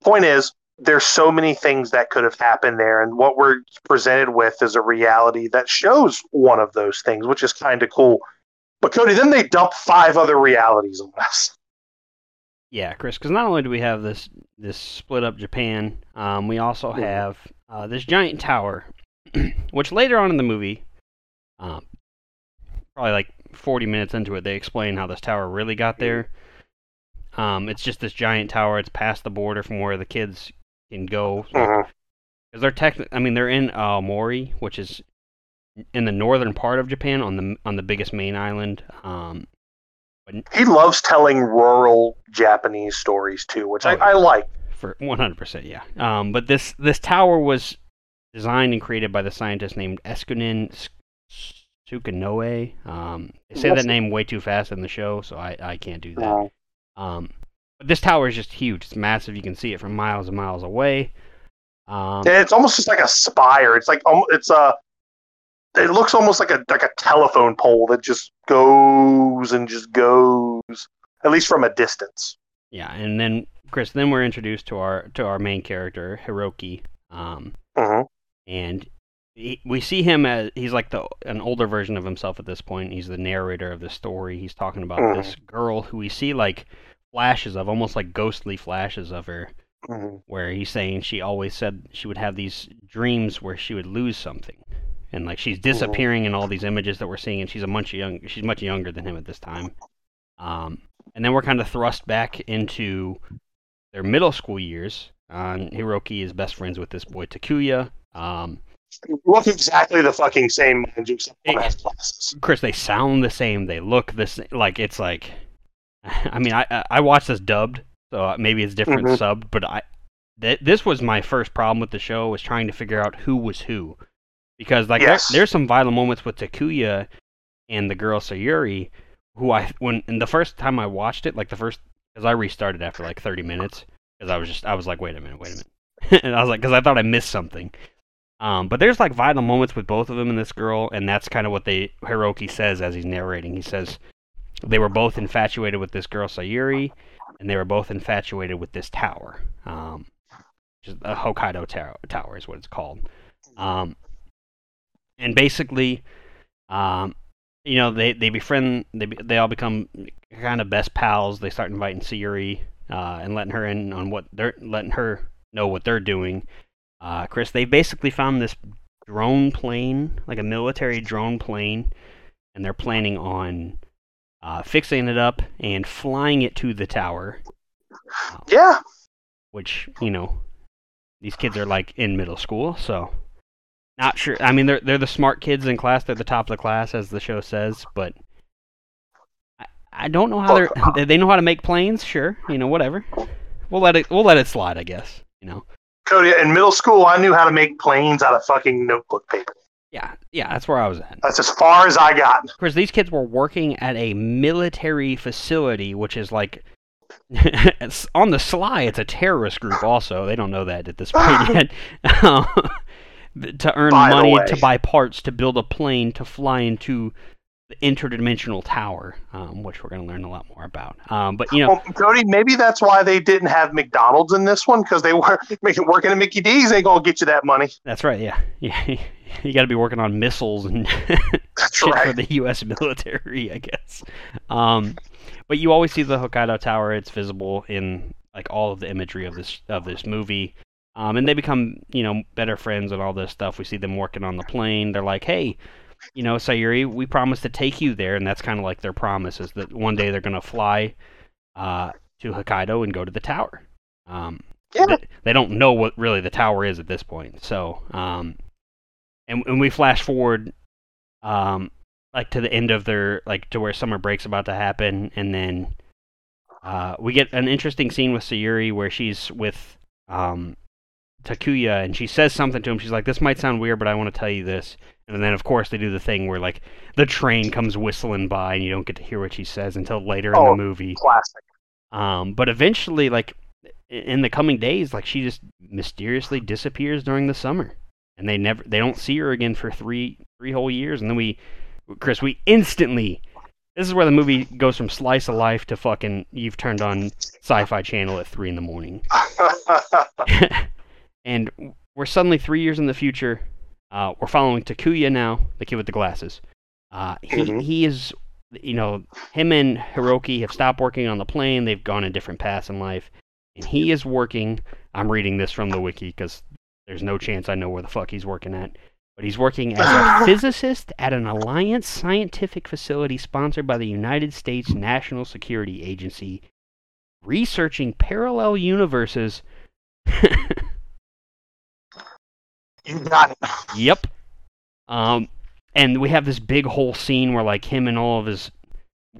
point is, there's so many things that could have happened there and what we're presented with is a reality that shows one of those things which is kind of cool. But cody then they dump five other realities on us. Yeah chris because not only do we have this this split up japan um, we also have uh, this giant tower which later on in the movie um, probably like 40 minutes into it they explain how this tower really got there. Um, it's just this giant tower. It's past the border from where the kids can go. Because uh-huh. they're tech. I mean, they're in Aomori, which is in the northern part of Japan on the on the biggest main island. Um, but, he loves telling rural Japanese stories too, which oh, I, I, like. For 100%, yeah. Um, but this this tower was designed and created by the scientist named Eskunin Sukanoe. Um, they say that name way too fast in the show, so I, I can't do that. Uh-huh. Um, but this tower is just huge. It's massive. You can see it from miles and miles away. Um, it's almost just like a spire. It's like it's a. It looks almost like a like a telephone pole that just goes and just goes, at least from a distance. Yeah, and then Chris, then we're introduced to our to our main character Hiroki, um, uh-huh. and he, we see him as he's like the an older version of himself at this point. He's the narrator of the story. He's talking about Mhm. this girl who we see like flashes of, almost like ghostly flashes of her, Mhm. where he's saying she always said she would have these dreams where she would lose something, and like she's disappearing in all these images that we're seeing, and she's a much young, she's much younger than him at this time. Um, and then we're kind of thrust back into their middle school years. Uh, and Hiroki is best friends with this boy Takuya. Um, Look exactly the fucking same, mind you, except one has glasses. Chris, they sound the same. They look the same. Like it's like, I mean, I I- watched this dubbed, so maybe it's different Mhm. subbed. But I, th- this was my first problem with the show was trying to figure out who was who, because like there- Yes. there's some violent moments with Takuya and the girl Sayuri, who I when and the first time I watched it, like the first because I restarted after like 30 minutes because I was just I was like, wait a minute, wait a minute, and I was like, because I thought I missed something. Um, but there's like vital moments with both of them and this girl, and that's kind of what they Hiroki says as he's narrating. He says they were both infatuated with this girl Sayuri, and they were both infatuated with this tower. Um, the Hokkaido tower, tower is what it's called. Um, and basically, um, you know, they they befriend, they they all become kind of best pals. They start inviting Sayuri uh, and letting her in on what they're letting her know what they're doing. Uh, Chris, they basically found this drone plane, like a military drone plane, and they're planning on uh, fixing it up and flying it to the tower. Uh, Yeah, which you know, these kids are like in middle school, so not sure. I mean, they're they're the smart kids in class. They're the top of the class, as the show says, but. I- I don't know how they're. They they know how to make planes, sure. You know, whatever. We'll let it. We'll let it slide, I guess. You know. Cody. In middle school, I knew how to make planes out of fucking notebook paper. Yeah, yeah, that's where I was at. That's as far as I got. Of course, these kids were working at a military facility, which is like it's on the sly. It's a terrorist group. Also, they don't know that at this point yet. To earn By money to buy parts to build a plane to fly into the interdimensional tower, um, which we're going to learn a lot more about. Um, but you know, Well, Cody, maybe that's why they didn't have McDonald's in this one because they were making working at Mickey D's ain't gonna get you that money. that's right. Yeah, yeah. You got to be working on missiles and shit for the U.S. military, I guess. Um, but you always see the Hokkaido Tower. It's visible in like all of the imagery of this of this movie. Um, and they become, you know, better friends and all this stuff. We see them working on the plane. They're like, "Hey, you know, Sayuri, we promised to take you there," and that's kind of like their promise is that one day they're gonna fly uh, to Hokkaido and go to the tower. Um, Yeah. they, they don't know what really the tower is at this point. So, um, and and we flash forward, um, like to the end of their like to where summer break's about to happen, and then uh, we get an interesting scene with Sayuri where she's with um, Takuya, and she says something to him. She's like, "This might sound weird, but I want to tell you this." And then, of course, they do the thing where like the train comes whistling by, and you don't get to hear what she says until later in Oh. the movie. Classic. Um, but eventually, like in the coming days, like she just mysteriously disappears during the summer, and they never they don't see her again for three three whole years. And then we, Chris, we instantly. This is where the movie goes from slice of life to fucking you've turned on Sci-Fi Channel at three in the morning, and we're suddenly three years in the future. Uh, we're following Takuya now, the kid with the glasses. Uh, he Mhm. he is, you know, him and Hiroki have stopped working on the plane. They've gone in different paths in life, and he is working. I'm reading this from the wiki because there's no chance I know where the fuck he's working at. But he's working as a physicist at an Alliance scientific facility sponsored by the United States National Security Agency, researching parallel universes. you got it. Yep. Um, and we have this big whole scene where like him and all of his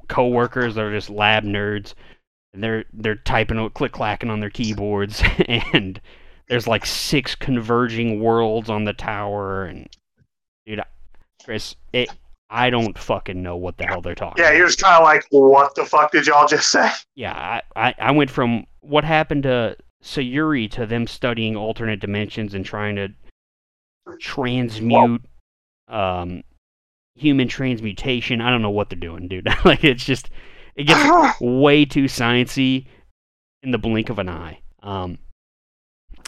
coworkers are just lab nerds, and they're they're typing, click clacking on their keyboards, and there's like six converging worlds on the tower, and dude, Chris, it. I don't fucking know what the hell they're talking. Yeah, you're just kind of like, what the fuck did y'all just say? Yeah, I, I, I went from what happened to Sayuri to them studying alternate dimensions and trying to transmute um, human transmutation. I don't know what they're doing, dude. like it's just it gets way too sciencey in the blink of an eye. Um,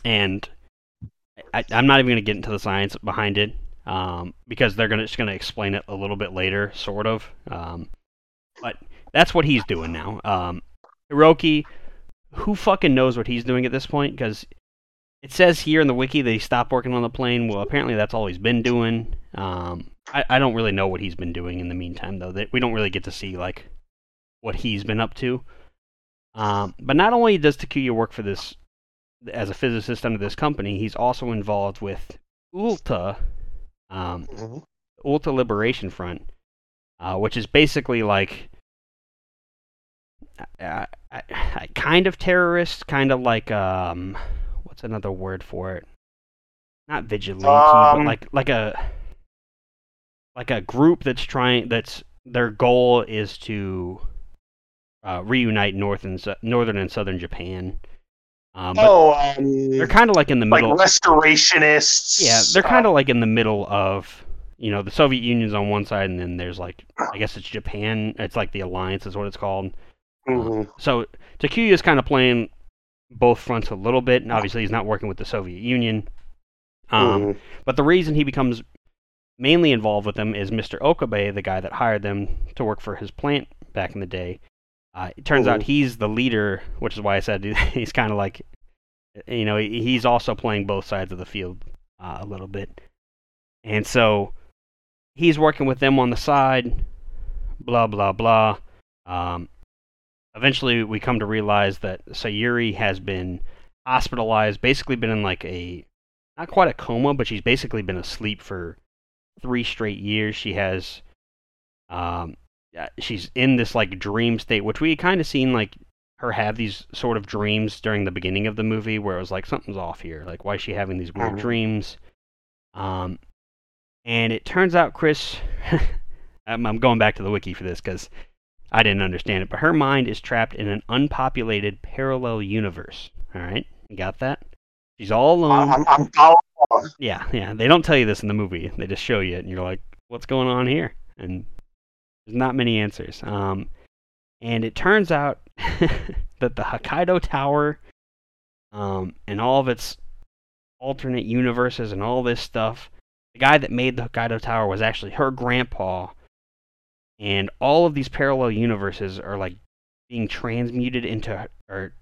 and I, I'm not even gonna get into the science behind it. um, because they're gonna just gonna explain it a little bit later, sort of. Um, but that's what he's doing now. Um, Hiroki, who fucking knows what he's doing at this point? Because it says here in the wiki that he stopped working on the plane. Well, apparently that's all he's been doing. Um, I, I don't really know what he's been doing in the meantime, though. That we don't really get to see like what he's been up to. Um, but not only does Takuya work for this as a physicist under this company, he's also involved with Uilta, um, Mhm. Uilta Liberation Front, uh, which is basically like uh, kind of terrorist, kind of like um, what's another word for it? Not vigilante, but Um, like like a like a group that's trying that's their goal is to uh, reunite North and northern and southern Japan. Um, Oh, um, they're kind of like in the middle. like restorationists. Yeah, they're kind of like in the middle of, you know, the Soviet Union's on one side, and then there's like, I guess it's Japan. It's like the alliance is what it's called. Mhm. So Takuya is kind of playing both fronts a little bit, and obviously he's not working with the Soviet Union. Um, Mhm. But the reason he becomes mainly involved with them is Mr. Okabe, the guy that hired them to work for his plant back in the day. Uh, it turns out Mhm. he's the leader, which is why I said he's kind of like, you know, he's also playing both sides of the field uh, a little bit. And so he's working with them on the side, blah, blah, blah. Um, eventually, we come to realize that Sayuri has been hospitalized, basically been in like a not quite a coma, but she's basically been asleep for three straight years. She has, um, she's in this like dream state, which we kind of seen like her have these sort of dreams during the beginning of the movie, where it was like something's off here. Like, why is she having these weird Mhm. dreams? Um, and it turns out, Chris, I'm, I'm going back to the wiki for this because I didn't understand it, but her mind is trapped in an unpopulated parallel universe. All right, you got that? She's all alone. I'm, I'm following. Yeah, yeah. They don't tell you this in the movie. They just show you it, and you're like, "What's going on here?" And there's not many answers. Um, and it turns out that the Hokkaido Tower, um, and all of its alternate universes and all this stuff, the guy that made the Hokkaido Tower was actually her grandpa. And all of these parallel universes are like being transmuted into, or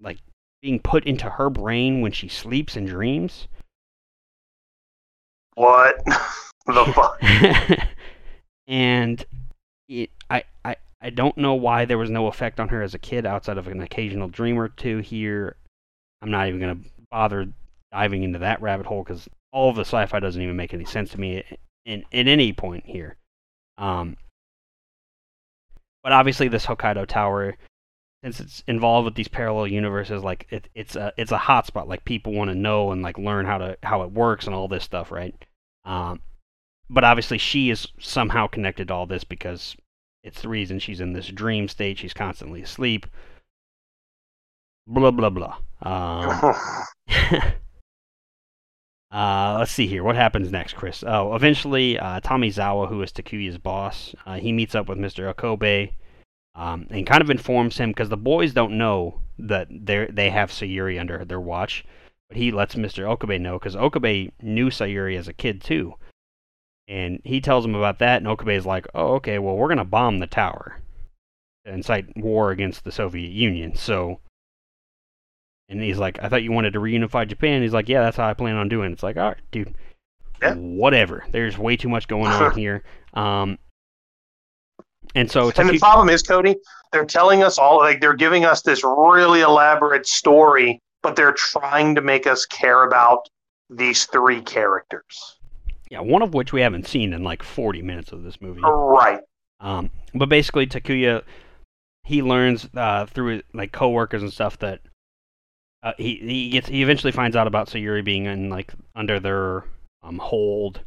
like being put into her brain when she sleeps and dreams. What the fuck? and it, I, I, I don't know why there was no effect on her as a kid outside of an occasional dream or two here. I'm not even going to bother diving into that rabbit hole because all of the sci-fi doesn't even make any sense to me in, in any point here. Um, but obviously, this Hokkaido Tower, since it's involved with these parallel universes, like it, it's a it's a hotspot. Like people want to know and like learn how to how it works and all this stuff, right? Um, but obviously, she is somehow connected to all this because it's the reason she's in this dream state. She's constantly asleep. Blah blah blah. Um, uh, let's see here. What happens next, Chris? Oh, eventually, uh, Zawa, who is Takuya's boss, uh, he meets up with Mr. Okabe um, and kind of informs him because the boys don't know that they they have Sayuri under their watch, but he lets Mr. Okabe know because Okabe knew Sayuri as a kid too, and he tells him about that, and Okabe is like, "Oh, okay, well, we're gonna bomb the tower to incite war against the Soviet Union." So, and he's like, "I thought you wanted to reunify Japan." He's like, "Yeah, that's how I plan on doing." it." It's like, all right, dude, Yeah. whatever. There's way too much going on here. Um, and so and the problem is, Cody, they're telling us all like they're giving us this really elaborate story, but they're trying to make us care about these three characters. yeah, one of which we haven't seen in like 40 minutes of this movie. Right. Um, but basically, Takuya he learns uh, through like coworkers and stuff that uh, he he gets he eventually finds out about Sayuri being in like under their um, hold,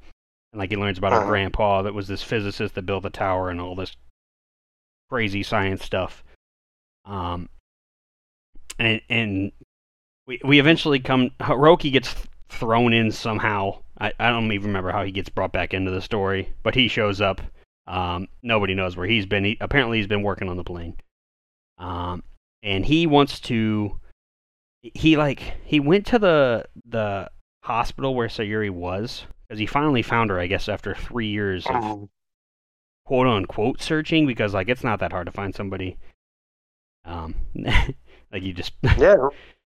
and like he learns about her Uh-huh. grandpa that was this physicist that built the tower and all this crazy science stuff. Um, and and we we eventually come Hiroki gets th- thrown in somehow. I, I don't even remember how he gets brought back into the story, but he shows up. Um, nobody knows where he's been. He, apparently, he's been working on the plane. Um, and he wants to. He like he went to the the hospital where Sayuri was because he finally found her, I guess, after three years of Mhm. quote unquote searching because like it's not that hard to find somebody. Um, like you just Yeah.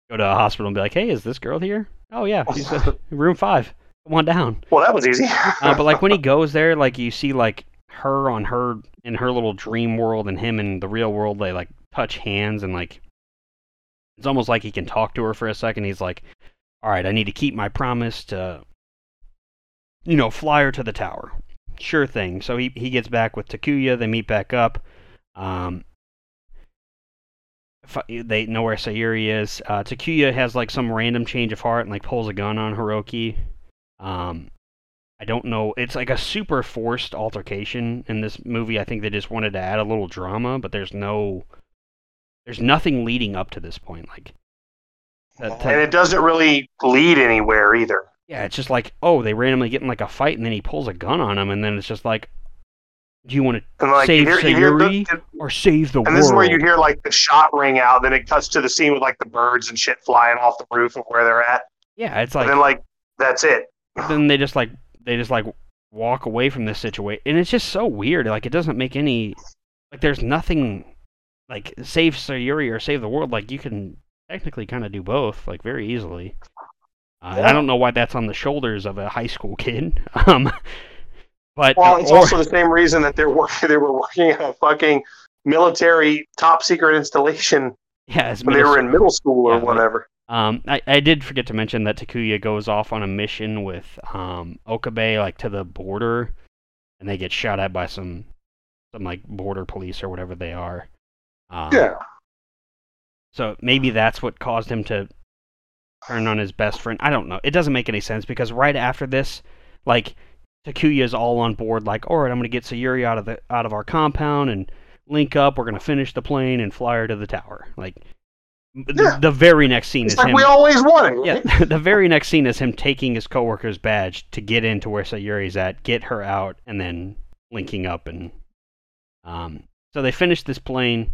go to a hospital and be like, hey, is this girl here? Oh yeah, she's uh, room five. Come on down. Well, that was easy. Uh, but like when he goes there, like you see like her on her in her little dream world and him in the real world, they like touch hands and like it's almost like he can talk to her for a second. He's like, "All right, I need to keep my promise to, you know, fly her to the tower." Sure thing. So he he gets back with Takuya. They meet back up. Um, they know where Sayuri is. Uh, Takuya has like some random change of heart and like pulls a gun on Hiroki. Um, I don't know. It's like a super forced altercation in this movie. I think they just wanted to add a little drama, but there's no, there's nothing leading up to this point. Like, that- and it doesn't really lead anywhere either. yeah, it's just like, oh, they randomly get in like a fight, and then he pulls a gun on him, and then it's just like, do you want to like Save you hear, you hear the, or save the and world? this is where you hear like the shot ring out. Then it cuts to the scene with like the birds and shit flying off the roof of where they're at. yeah, it's like and then like that's it. then they just like they just like walk away from this situation and it's just so weird like it doesn't make any like there's nothing like save sayuri or save the world like you can technically kind of do both like very easily uh, and i don't know why that's on the shoulders of a high school kid um but Well, it's or- also the same reason that they're working. They were working at a fucking military top secret installation yeah when they were in middle school or Yeah, whatever. Um, I, I did forget to mention that Takuya goes off on a mission with um, Okabe, like to the border, and they get shot at by some some like border police or whatever they are. Um, yeah. So maybe that's what caused him to turn on his best friend. I don't know. It doesn't make any sense because right after this, like Takuya's all on board, like, all right, I'm gonna get Sayuri out of the out of our compound and link up. We're gonna finish the plane and fly her to the tower. Like, Yeah. the very next scene It's is like him. we always wanted. Yeah, right? the very next scene is him taking his coworker's badge to get into where Sayuri's at, get her out, and then linking up. And um, so they finish this plane.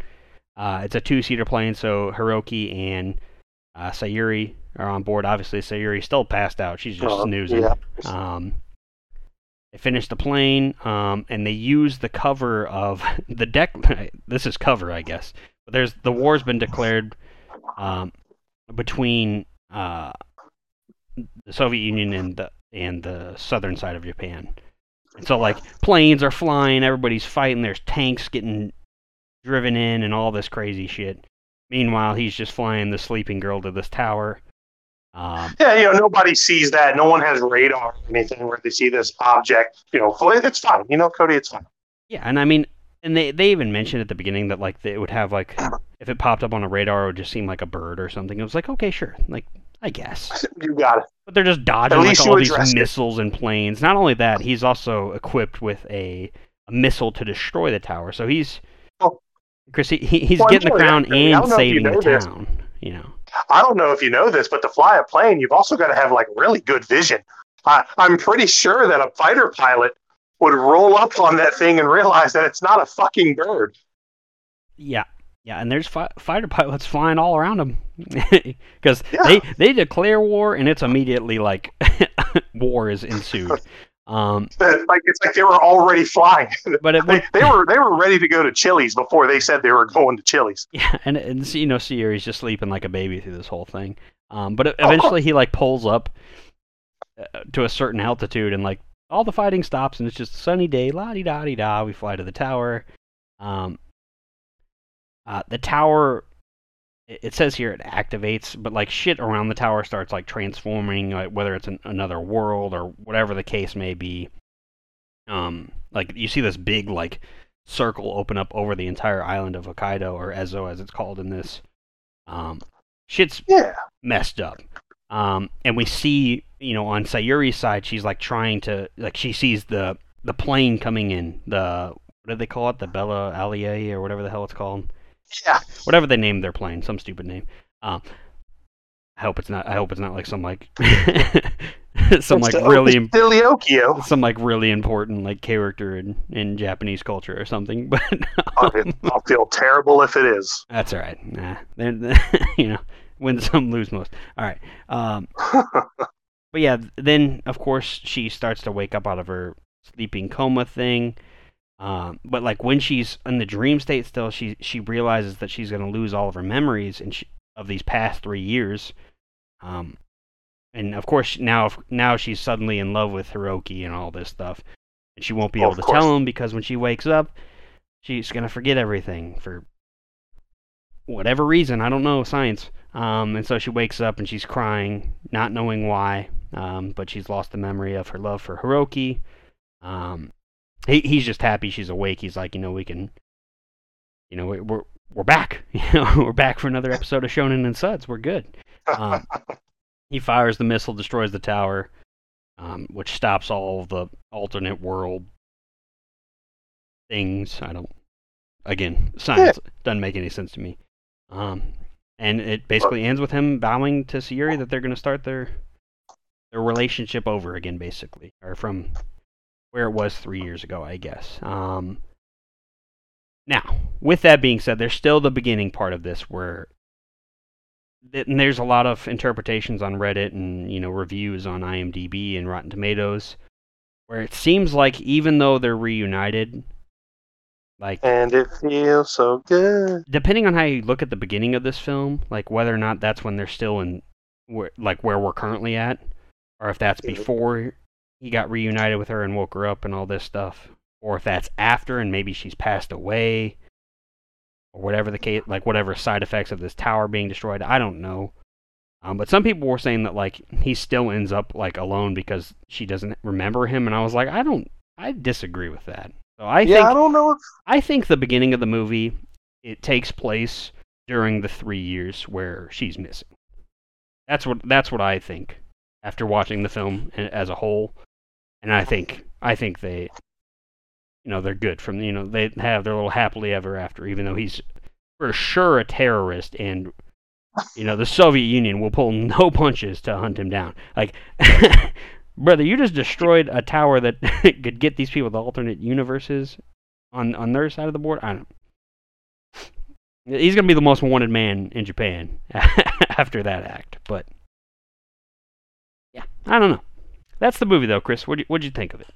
Uh, it's a two-seater plane, so Hiroki and uh, Sayuri are on board. Obviously, Sayuri's still passed out; she's just Uh, snoozing. yeah. Um, they finish the plane, um, and they use the cover of the deck. this is cover, I guess. But there's the war's been declared um, between uh, the Soviet Union and the and the southern side of Japan. And so like planes are flying, everybody's fighting. There's tanks getting driven in, and all this crazy shit. Meanwhile, he's just flying the sleeping girl to this tower. Um, Yeah, you know, nobody sees that. No one has radar or anything where they see this object. You know, it's fine. You know, Cody, it's fine. Yeah, and I mean, and they they even mentioned at the beginning that like it would have like if it popped up on a radar, it would just seem like a bird or something. It was like okay, sure, like I guess. You got it. But they're just dodging like all these addressed it. missiles and planes. Not only that, he's also equipped with a, a missile to destroy the tower. So he's. Chris, he, he- he's Well, getting the crown that, Cody, I and know saving the this. town. You know. I don't know if you know this, but to fly a plane, you've also got to have like really good vision. I, I'm pretty sure that a fighter pilot would roll up on that thing and realize that it's not a fucking bird. Yeah, yeah, and there's fi- fighter pilots flying all around them because Yeah. they they declare war and it's immediately like war is ensued. Um, That- Like it's like they were already flying. but it, they, they were they were ready to go to Chili's before they said they were going to Chili's. yeah, and and you know, Sayuri's just sleeping like a baby through this whole thing. Um, but Oh. eventually he like pulls up uh, to a certain altitude and like all the fighting stops and it's just a sunny day, la di da di da. We fly to the tower. Um, uh, the tower, it says here it activates, but like shit around the tower starts like transforming, like whether it's an, another world or whatever the case may be. Um, like you see this big like circle open up over the entire island of Hokkaido or Ezo as it's called in this. Um, shit's Yeah. messed up. Um, and we see, you know, on Sayuri's side, she's like trying to, like, she sees the the plane coming in. The what did they call it? The Bella Allier or whatever the hell it's called. Yeah. Whatever they named their plane, some stupid name. Um, I hope it's not. I hope it's not like some like some like It's the really Opus some like really important like character in in Japanese culture or something. But I'll, I'll feel terrible if it is. that's all right. Nah, they're, you know, win some, lose most. All right. Um, but yeah, then of course she starts to wake up out of her sleeping coma thing. Um, but like when she's in the dream state still, she she realizes that she's gonna lose all of her memories and she, of these past three years. Um, and of course now now she's suddenly in love with Hiroki and all this stuff, and she won't be Oh, able to course. tell him because when she wakes up, she's gonna forget everything for whatever reason. I don't know science. Um, and so she wakes up and she's crying, not knowing why. Um, but she's lost the memory of her love for Hiroki. Um, he he's just happy she's awake. He's like, you know, we can, you know, we- we're we're back. You know, we're back for another episode of Shonen and Suds. We're good. Um, he fires the missile, destroys the tower, um, which stops all the alternate world things. I don't. Again, science doesn't make any sense to me. Um, and it basically ends with him bowing to Sayuri that they're going to start their their relationship over again, basically, or from where it was three years ago, I guess. Um, now, with that being said, there's still the beginning part of this where and there's a lot of interpretations on Reddit and you know reviews on IMDb and Rotten Tomatoes where it seems like even though they're reunited, like and it feels so good. depending on how you look at the beginning of this film, like whether or not that's when they're still in where like where we're currently at, or if that's Mhm. before he got reunited with her and woke her up and all this stuff, or if that's after and maybe she's passed away, or whatever the case, like whatever side effects of this tower being destroyed, I don't know. Um, but some people were saying that like he still ends up like alone because she doesn't remember him, and I was like, I don't, I disagree with that. So I yeah, think I don't know if I think the beginning of the movie it takes place during the three years where she's missing. That's what that's what I think after watching the film as a whole, and I think I think they, you know, they're good from you know they have their little happily ever after, even though he's for sure a terrorist and. You know, the Soviet Union will pull no punches to hunt him down. Like, brother, you just destroyed a tower that could get these people to alternate universes on on their side of the board. I don't. He's gonna be the most wanted man in Japan after that act, but yeah, I don't know. That's the movie though, Chris. What what'd you think of it?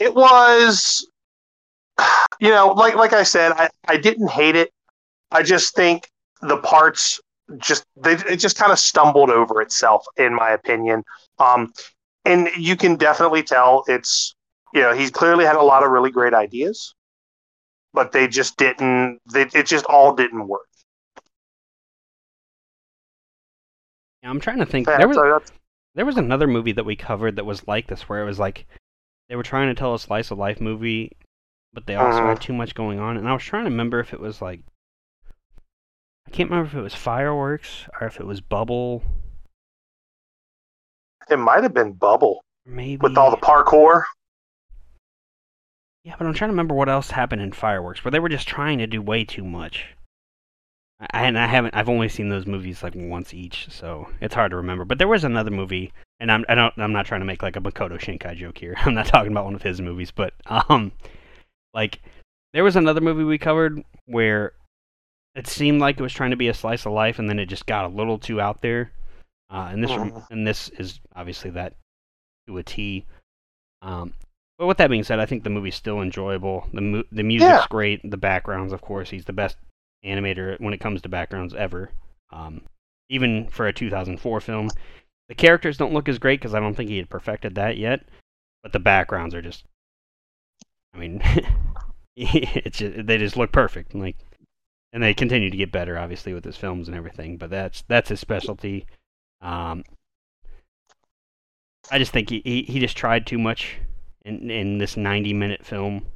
it was you know like like i said i, I didn't hate it i just think the parts just they, it just kind of stumbled over itself in my opinion um and you can definitely tell it's you know he's clearly had a lot of really great ideas but they just didn't they, it just all didn't work I'm trying to think. Yeah, There was so that's- there was another movie that we covered that was like this, where it was like they were trying to tell a slice of life movie, but they also Mhm. had too much going on. And I was trying to remember if it was like I can't remember if it was fireworks or if it was Bubble. it might have been bubble Maybe with all the parkour Yeah, but I'm trying to remember what else happened in Fireworks, where they were just trying to do way too much. I, and I haven't. I've only seen those movies like once each, so it's hard to remember. But there was another movie, and I'm I don't I'm not trying to make like a Makoto Shinkai joke here. I'm not talking about one of his movies, but um, like there was another movie we covered where it seemed like it was trying to be a slice of life, and then it just got a little too out there. Uh, and this Mhm. and this is obviously that to a T. Um, but with that being said, I think the movie's still enjoyable. The mu- the music's Yeah. great. The backgrounds, of course, he's the best animator when it comes to backgrounds ever. Um, even for a 2004 film, the characters don't look as great because I don't think he had perfected that yet. But the backgrounds are just, I mean, it's just, they just look perfect. Like, and they continue to get better, obviously, with his films and everything. But that's that's his specialty. Um, I just think he, he, he just tried too much in in this 90 minute film.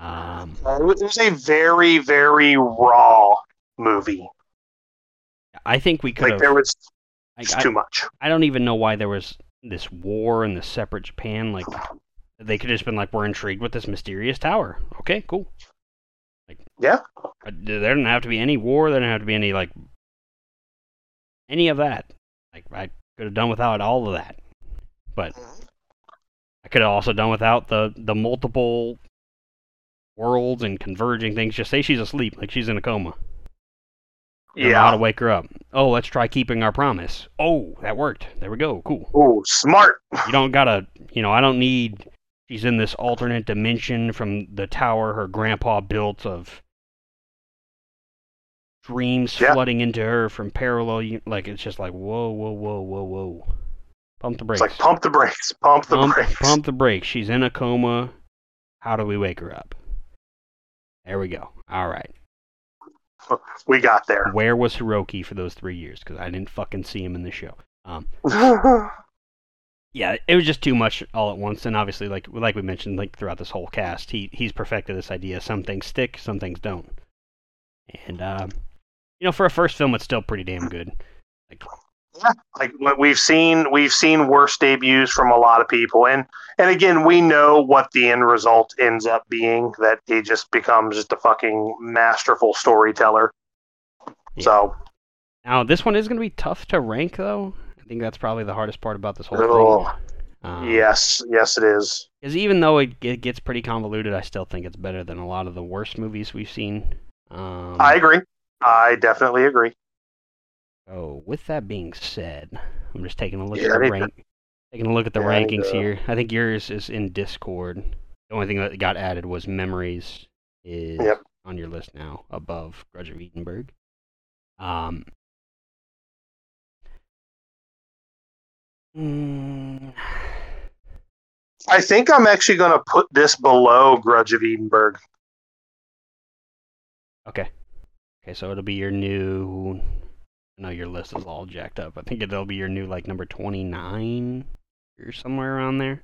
Um, it was it was a very very raw movie I think we could like there was I, too much I don't even know why there was this war in the separate Japan. Like they could have just been like, we're intrigued with this mysterious tower. Okay, cool. Like Yeah. uh, there didn't have to be any war. There didn't have to be any like any of that. Like I could have done without all of that. But I could have also done without the the multiple worlds and converging things. Just say she's asleep, like she's in a coma. Don't how to wake her up. Oh, let's try keeping our promise. Oh, that worked. There we go. Cool. Oh, smart. You don't gotta, you know, I don't need. She's in this alternate dimension from the tower her grandpa built of dreams Yeah. flooding into her from parallel. Like it's just like whoa, whoa, whoa, whoa, whoa. Pump the brakes. It's like pump the brakes. Pump the pump, brakes. pump the brakes. She's in a coma. How do we wake her up? There we go. All right. We got there. Where was Hiroki for those three years? Because I didn't fucking see him in the show. Um, yeah, it was just too much all at once, and obviously, like like we mentioned, like throughout this whole cast, he he's perfected this idea. Some things stick, some things don't. And um, you know, for a first film, it's still pretty damn good. Like, like we've seen we've seen worse debuts from a lot of people and and again we know what the end result ends up being that he just becomes just a fucking masterful storyteller Yeah. so now this one is going to be tough to rank, though. I think that's probably the hardest part about this whole Oh, thing. Um, yes yes it is Because even though it, it gets pretty convoluted, I still think it's better than a lot of the worst movies we've seen. Um, i agree i definitely agree Oh, with that being said, I'm just taking a look Yeah, at the to- rank, taking a look at the Yeah, rankings to- here. I think yours is in Discord. The only thing that got added was memories is Yep. on your list now, above Grudge of Edinburgh. Um. mm, i think i'm actually going to put this below grudge of edinburgh okay. Okay, so it'll be your new. I know your list is all jacked up. I think it'll be your new like number 29 or somewhere around there.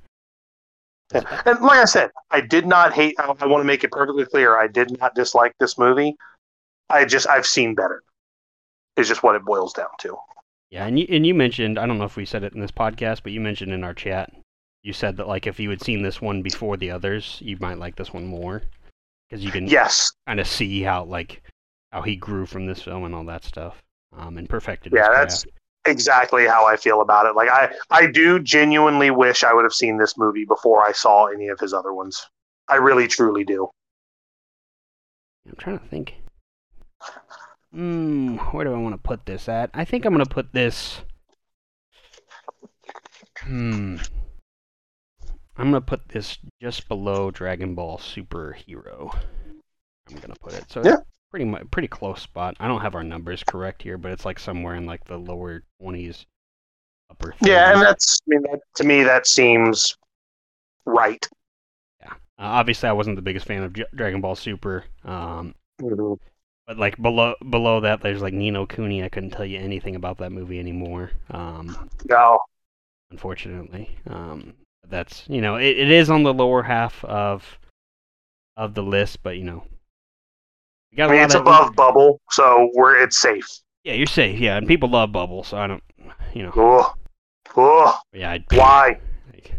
and like i said i did not hate i, I want to make it perfectly clear i did not dislike this movie. I just i've seen better. Is just what it boils down to. Yeah, and you and you mentioned I don't know if we said it in this podcast, but you mentioned in our chat, you said that like if you had seen this one before the others, you might like this one more. Because you can yes. kind of see how like how he grew from this film and all that stuff, um, and perfected. Yeah, that's- craft. exactly how I feel about it. Like I, I do genuinely wish I would have seen this movie before I saw any of his other ones. I really, truly do. I'm trying to think. Hmm, where do I want to put this at? I think I'm gonna put this. Hmm. I'm gonna put this just below Dragon Ball Superhero. I'm gonna put it. So Yeah. Pretty much pretty close spot. I don't have our numbers correct here, but it's like somewhere in like the lower 20s, upper. 30s. Yeah, and that's. I mean, that, to me, that seems right. Uh, obviously, I wasn't the biggest fan of J- Dragon Ball Super. Um, But like below below that, there's like Ni no Kuni. I couldn't tell you anything about that movie anymore. Um, No, unfortunately, um, that's you know it, it is on the lower half of of the list, but you know, I mean it's above Bubble, so we're it's safe. Yeah, you're safe. Yeah, and people love Bubble, so I don't, you know, Oh, oh, yeah, I, why? like,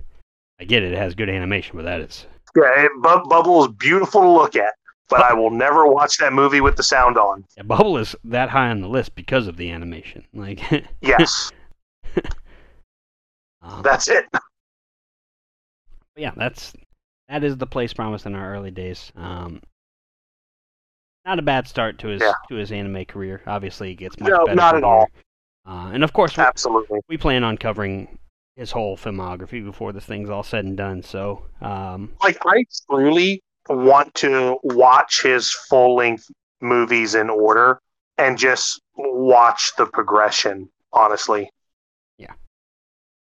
I get it. It has good animation, but that is Yeah, it, Bu- Bubble is beautiful to look at, but I will never watch that movie with the sound on. yeah, Bubble is that high on the list because of the animation. Like, Yes, um, that's it. Yeah, that's that is the place promised in our early days. Um, not a bad start to his Yeah. to his anime career. Obviously, it gets much No, better. not at all. Uh, and of course, we, Absolutely. we plan on covering his whole filmography before this thing's all said and done. So, um, like I truly want to watch his full length movies in order and just watch the progression. Honestly, yeah,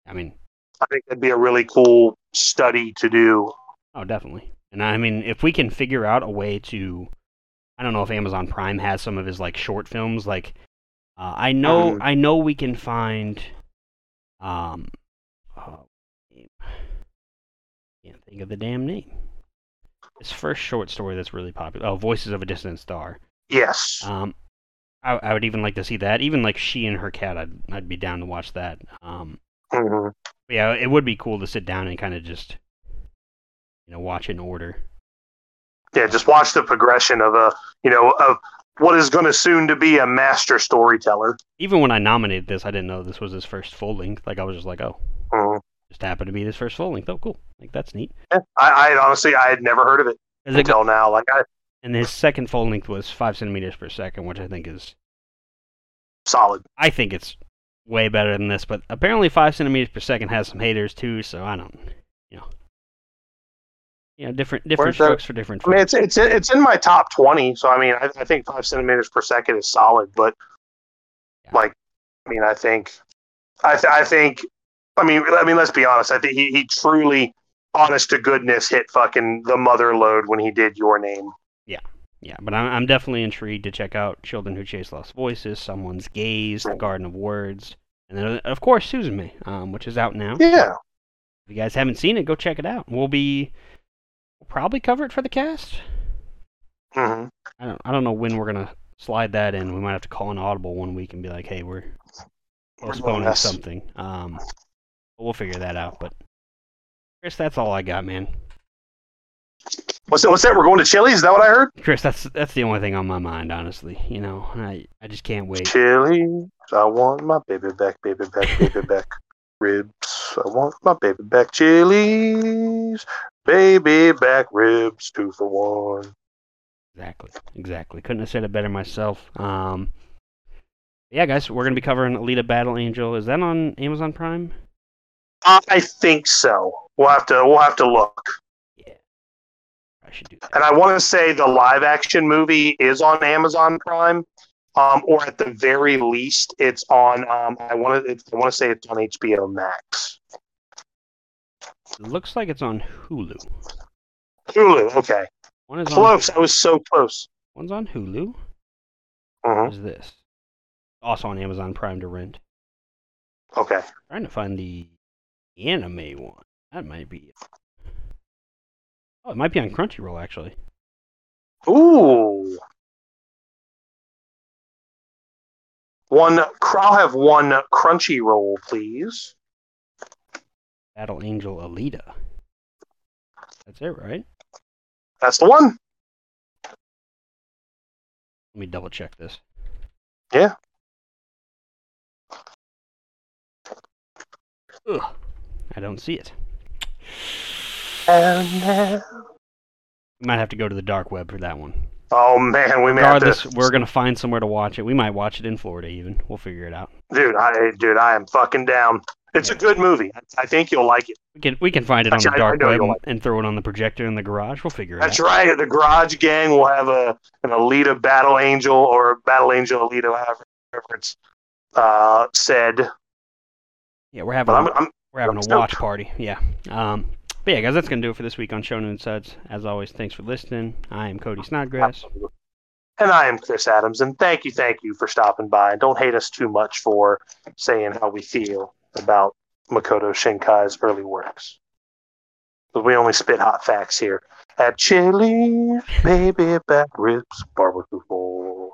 I mean, I think that'd be a really cool study to do. oh, definitely. And I mean, if we can figure out a way to, I don't know if Amazon Prime has some of his like short films. Like, uh, I know, Mhm. I know we can find, um, oh, can't think of the damn name. His first short story that's really popular. Oh, Voices of a Distant Star. Yes, Um, I, I would even like to see that. Even like She and Her Cat, I'd I'd be down to watch that. Um, Mhm. yeah, it would be cool to sit down and kind of just, you know, watch in order. Yeah. Just watch the progression of a you know of what is going to soon to be a master storyteller. Even when I nominated this, I didn't know this was his first full length. Like I was just like, oh, Mhm. just happened to be his first full length. Oh, cool. Like that's neat. Yeah, I, I honestly I had never heard of it Is it, until now. Like I and his second full length was five centimeters per second, which I think is solid. I think it's way better than this, but apparently five centimeters per second has some haters too. So I don't, you know, you know, different different Where's that- strokes for different. I mean, it's it's it's in my top twenty, so I mean, I, I think five centimeters per second is solid. But Yeah. like, I mean, I think, I th- I think, I mean, I mean, let's be honest. I think he he truly, honest to goodness, hit fucking the mother load when he did your name. Yeah, Yeah, but I'm, I'm definitely intrigued to check out Children Who Chase Lost Voices, Someone's Gaze, The Garden of Words, and then of course Suzume um, which is out now. Yeah, If you guys haven't seen it, go check it out. We'll be probably cover it for the cast. hmm I don't I don't know when we're gonna slide that in. We might have to call an audible one week and be like, hey, we're postponing Yes. something. Um, but we'll figure that out. But Chris, that's all I got, man. What's that? What's that? We're going to Chili's. Is that what I heard? Chris, that's that's the only thing on my mind, honestly. You know, I I just can't wait. Chili's. I want my baby back, baby back, baby back. Ribs. I want my baby back. Chili's. Baby back ribs, two for one. Exactly, exactly. Couldn't have said it better myself. Um, yeah, guys, we're gonna be covering Alita Battle Angel. Is that on Amazon Prime? I think so. We'll have to. We'll have to look. Yeah, I should do that. And I want to say the live action movie is on Amazon Prime, um, or at the very least, it's on. Um, I want to. I want to say it's on HBO Max. It looks like it's on Hulu. Hulu. Okay, One is on close. I was so close. one's on Hulu. What is this? Also on Amazon Prime to rent. Okay. trying to find the anime one. That might be. Oh, it might be on Crunchyroll actually. Ooh. One. I'll have one Crunchyroll, please. Battle Angel Alita. That's it, right? That's the one. Let me double check this. Yeah. Ugh, I don't see it. Oh We might have to go to the dark web for that one. Oh man, we may have Regardless, to. we're gonna find somewhere to watch it. We might watch it in Florida even. We'll figure it out. Dude, I dude, I am fucking down. It's a good movie. I think you'll like it. We can we can find it on the Actually, I- I dark web and, like and throw it on the projector in the garage. We'll figure it out. That's right. The Garage Gang will have a an Alita Battle Angel or Battle Angel Alita, however it's uh, said. Yeah, we're having But a, I'm, I'm we're having I'm a stoked. watch party. Yeah. Um. But yeah, guys, that's gonna do it for this week on Shonen Suds. As always, thanks for listening. I am Cody Snodgrass. and I am Chris Adams, and thank you, thank you for stopping by. And don't hate us too much for saying how we feel about Makoto Shinkai's early works. But we only spit hot facts here at Chili, baby back ribs, barbecue balls.